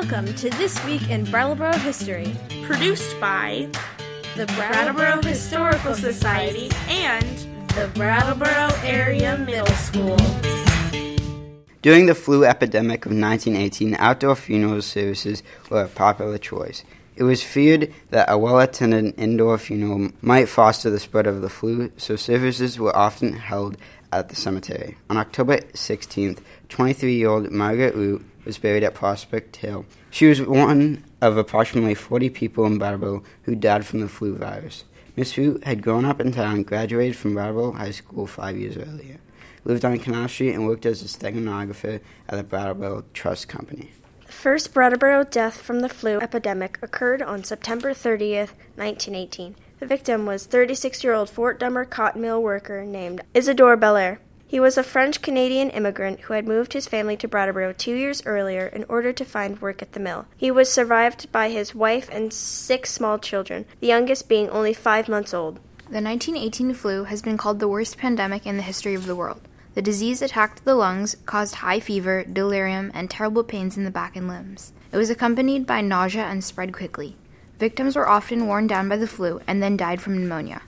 Welcome to This Week in Brattleboro History, produced by the Brattleboro Historical Society and the Brattleboro Area Middle School. During the flu epidemic of 1918, outdoor funeral services were a popular choice. It was feared that a well attended indoor funeral might foster the spread of the flu, so services were often held at the cemetery. On October 16th, 23 year old Margaret Root was buried at Prospect Hill. She was one of approximately 40 people in Brattleboro who died from the flu virus. Miss Root had grown up in town, graduated from Brattleboro High School five years earlier, lived on Canal Street, and worked as a stenographer at the Brattleboro Trust Company. The first Brattleboro death from the flu epidemic occurred on September 30th, 1918. The victim was 36 year old Fort Dummer cotton mill worker named Isidor Bellair. He was a French Canadian immigrant who had moved his family to Brattleboro two years earlier in order to find work at the mill. He was survived by his wife and six small children, the youngest being only five months old. The 1918 flu has been called the worst pandemic in the history of the world. The disease attacked the lungs, caused high fever, delirium, and terrible pains in the back and limbs. It was accompanied by nausea and spread quickly. Victims were often worn down by the flu and then died from pneumonia.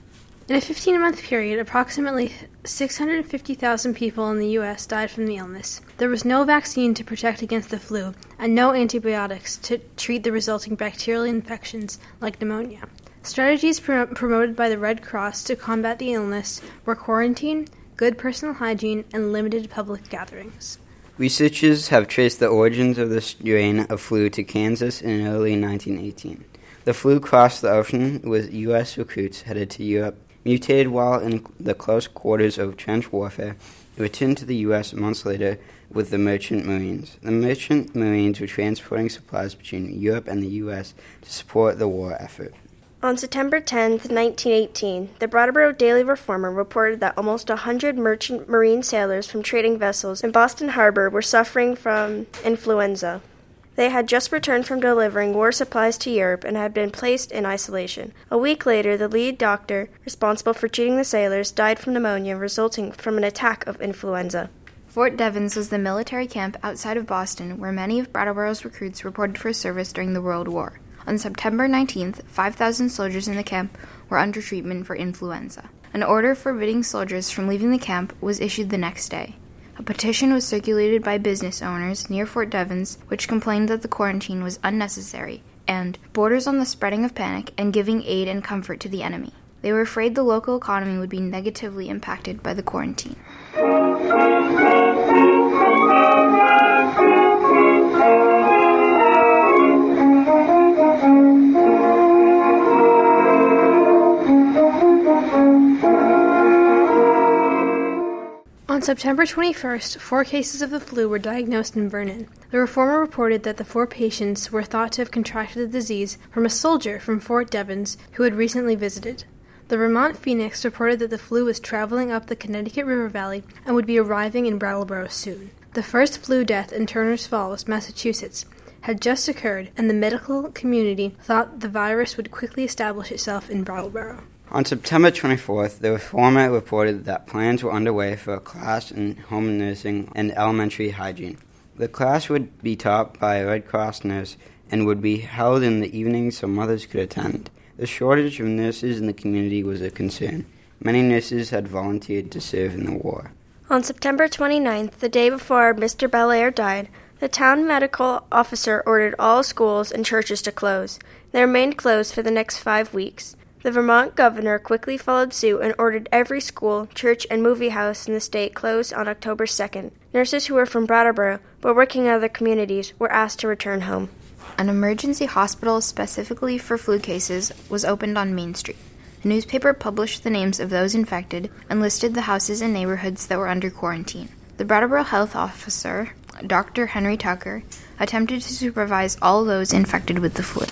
In a 15 month period, approximately 650,000 people in the U.S. died from the illness. There was no vaccine to protect against the flu and no antibiotics to treat the resulting bacterial infections like pneumonia. Strategies pr- promoted by the Red Cross to combat the illness were quarantine, good personal hygiene, and limited public gatherings. Researchers have traced the origins of the strain of flu to Kansas in early 1918. The flu crossed the ocean with U.S. recruits headed to Europe Mutated while in the close quarters of trench warfare, it returned to the U.S. months later with the Merchant Marines. The Merchant Marines were transporting supplies between Europe and the U.S. to support the war effort. On September 10, 1918, the Brattleboro Daily Reformer reported that almost a hundred merchant marine sailors from trading vessels in Boston Harbor were suffering from influenza. They had just returned from delivering war supplies to Europe and had been placed in isolation. A week later, the lead doctor responsible for treating the sailors died from pneumonia resulting from an attack of influenza. Fort Devens was the military camp outside of Boston where many of Brattleboro's recruits reported for service during the World War. On September 19th, 5,000 soldiers in the camp were under treatment for influenza. An order forbidding soldiers from leaving the camp was issued the next day. A petition was circulated by business owners near Fort Devens which complained that the quarantine was unnecessary and borders on the spreading of panic and giving aid and comfort to the enemy. They were afraid the local economy would be negatively impacted by the quarantine. On september 21st, four cases of the flu were diagnosed in Vernon. The reformer reported that the four patients were thought to have contracted the disease from a soldier from Fort Devens who had recently visited. The Vermont Phoenix reported that the flu was traveling up the Connecticut River Valley and would be arriving in Brattleboro soon. The first flu death in Turner's Falls, Massachusetts, had just occurred, and the medical community thought the virus would quickly establish itself in Brattleboro. On September 24th, the reformer reported that plans were underway for a class in home nursing and elementary hygiene. The class would be taught by a Red Cross nurse and would be held in the evening so mothers could attend. The shortage of nurses in the community was a concern. Many nurses had volunteered to serve in the war. On September 29th, the day before Mr. Bellair died, the town medical officer ordered all schools and churches to close. They remained closed for the next five weeks. The Vermont governor quickly followed suit and ordered every school, church, and movie house in the state closed on October 2nd. Nurses who were from Brattleboro but working in other communities were asked to return home. An emergency hospital specifically for flu cases was opened on Main Street. The newspaper published the names of those infected and listed the houses and neighborhoods that were under quarantine. The Brattleboro health officer, Dr. Henry Tucker, attempted to supervise all those infected with the flu.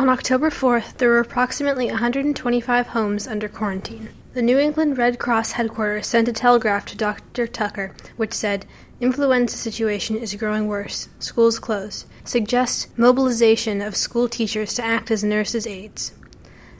On October 4th, there were approximately 125 homes under quarantine. The New England Red Cross headquarters sent a telegraph to Dr. Tucker, which said, Influenza situation is growing worse. Schools closed. Suggest mobilization of school teachers to act as nurses' aides.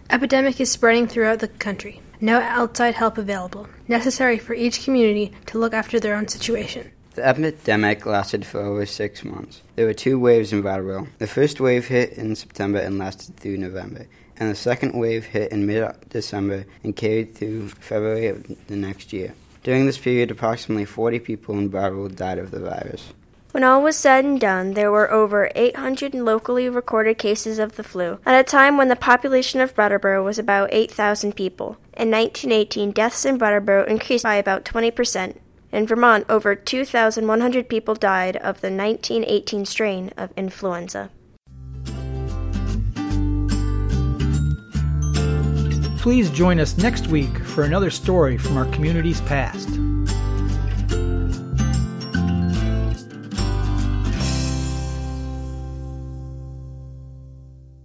Epidemic is spreading throughout the country. No outside help available. Necessary for each community to look after their own situation. The epidemic lasted for over six months. There were two waves in Brattleboro. The first wave hit in September and lasted through November, and the second wave hit in mid December and carried through February of the next year. During this period, approximately 40 people in Brattleboro died of the virus. When all was said and done, there were over 800 locally recorded cases of the flu, at a time when the population of Brattleboro was about 8,000 people. In 1918, deaths in Brattleboro increased by about 20%. In Vermont, over 2,100 people died of the 1918 strain of influenza. Please join us next week for another story from our community's past.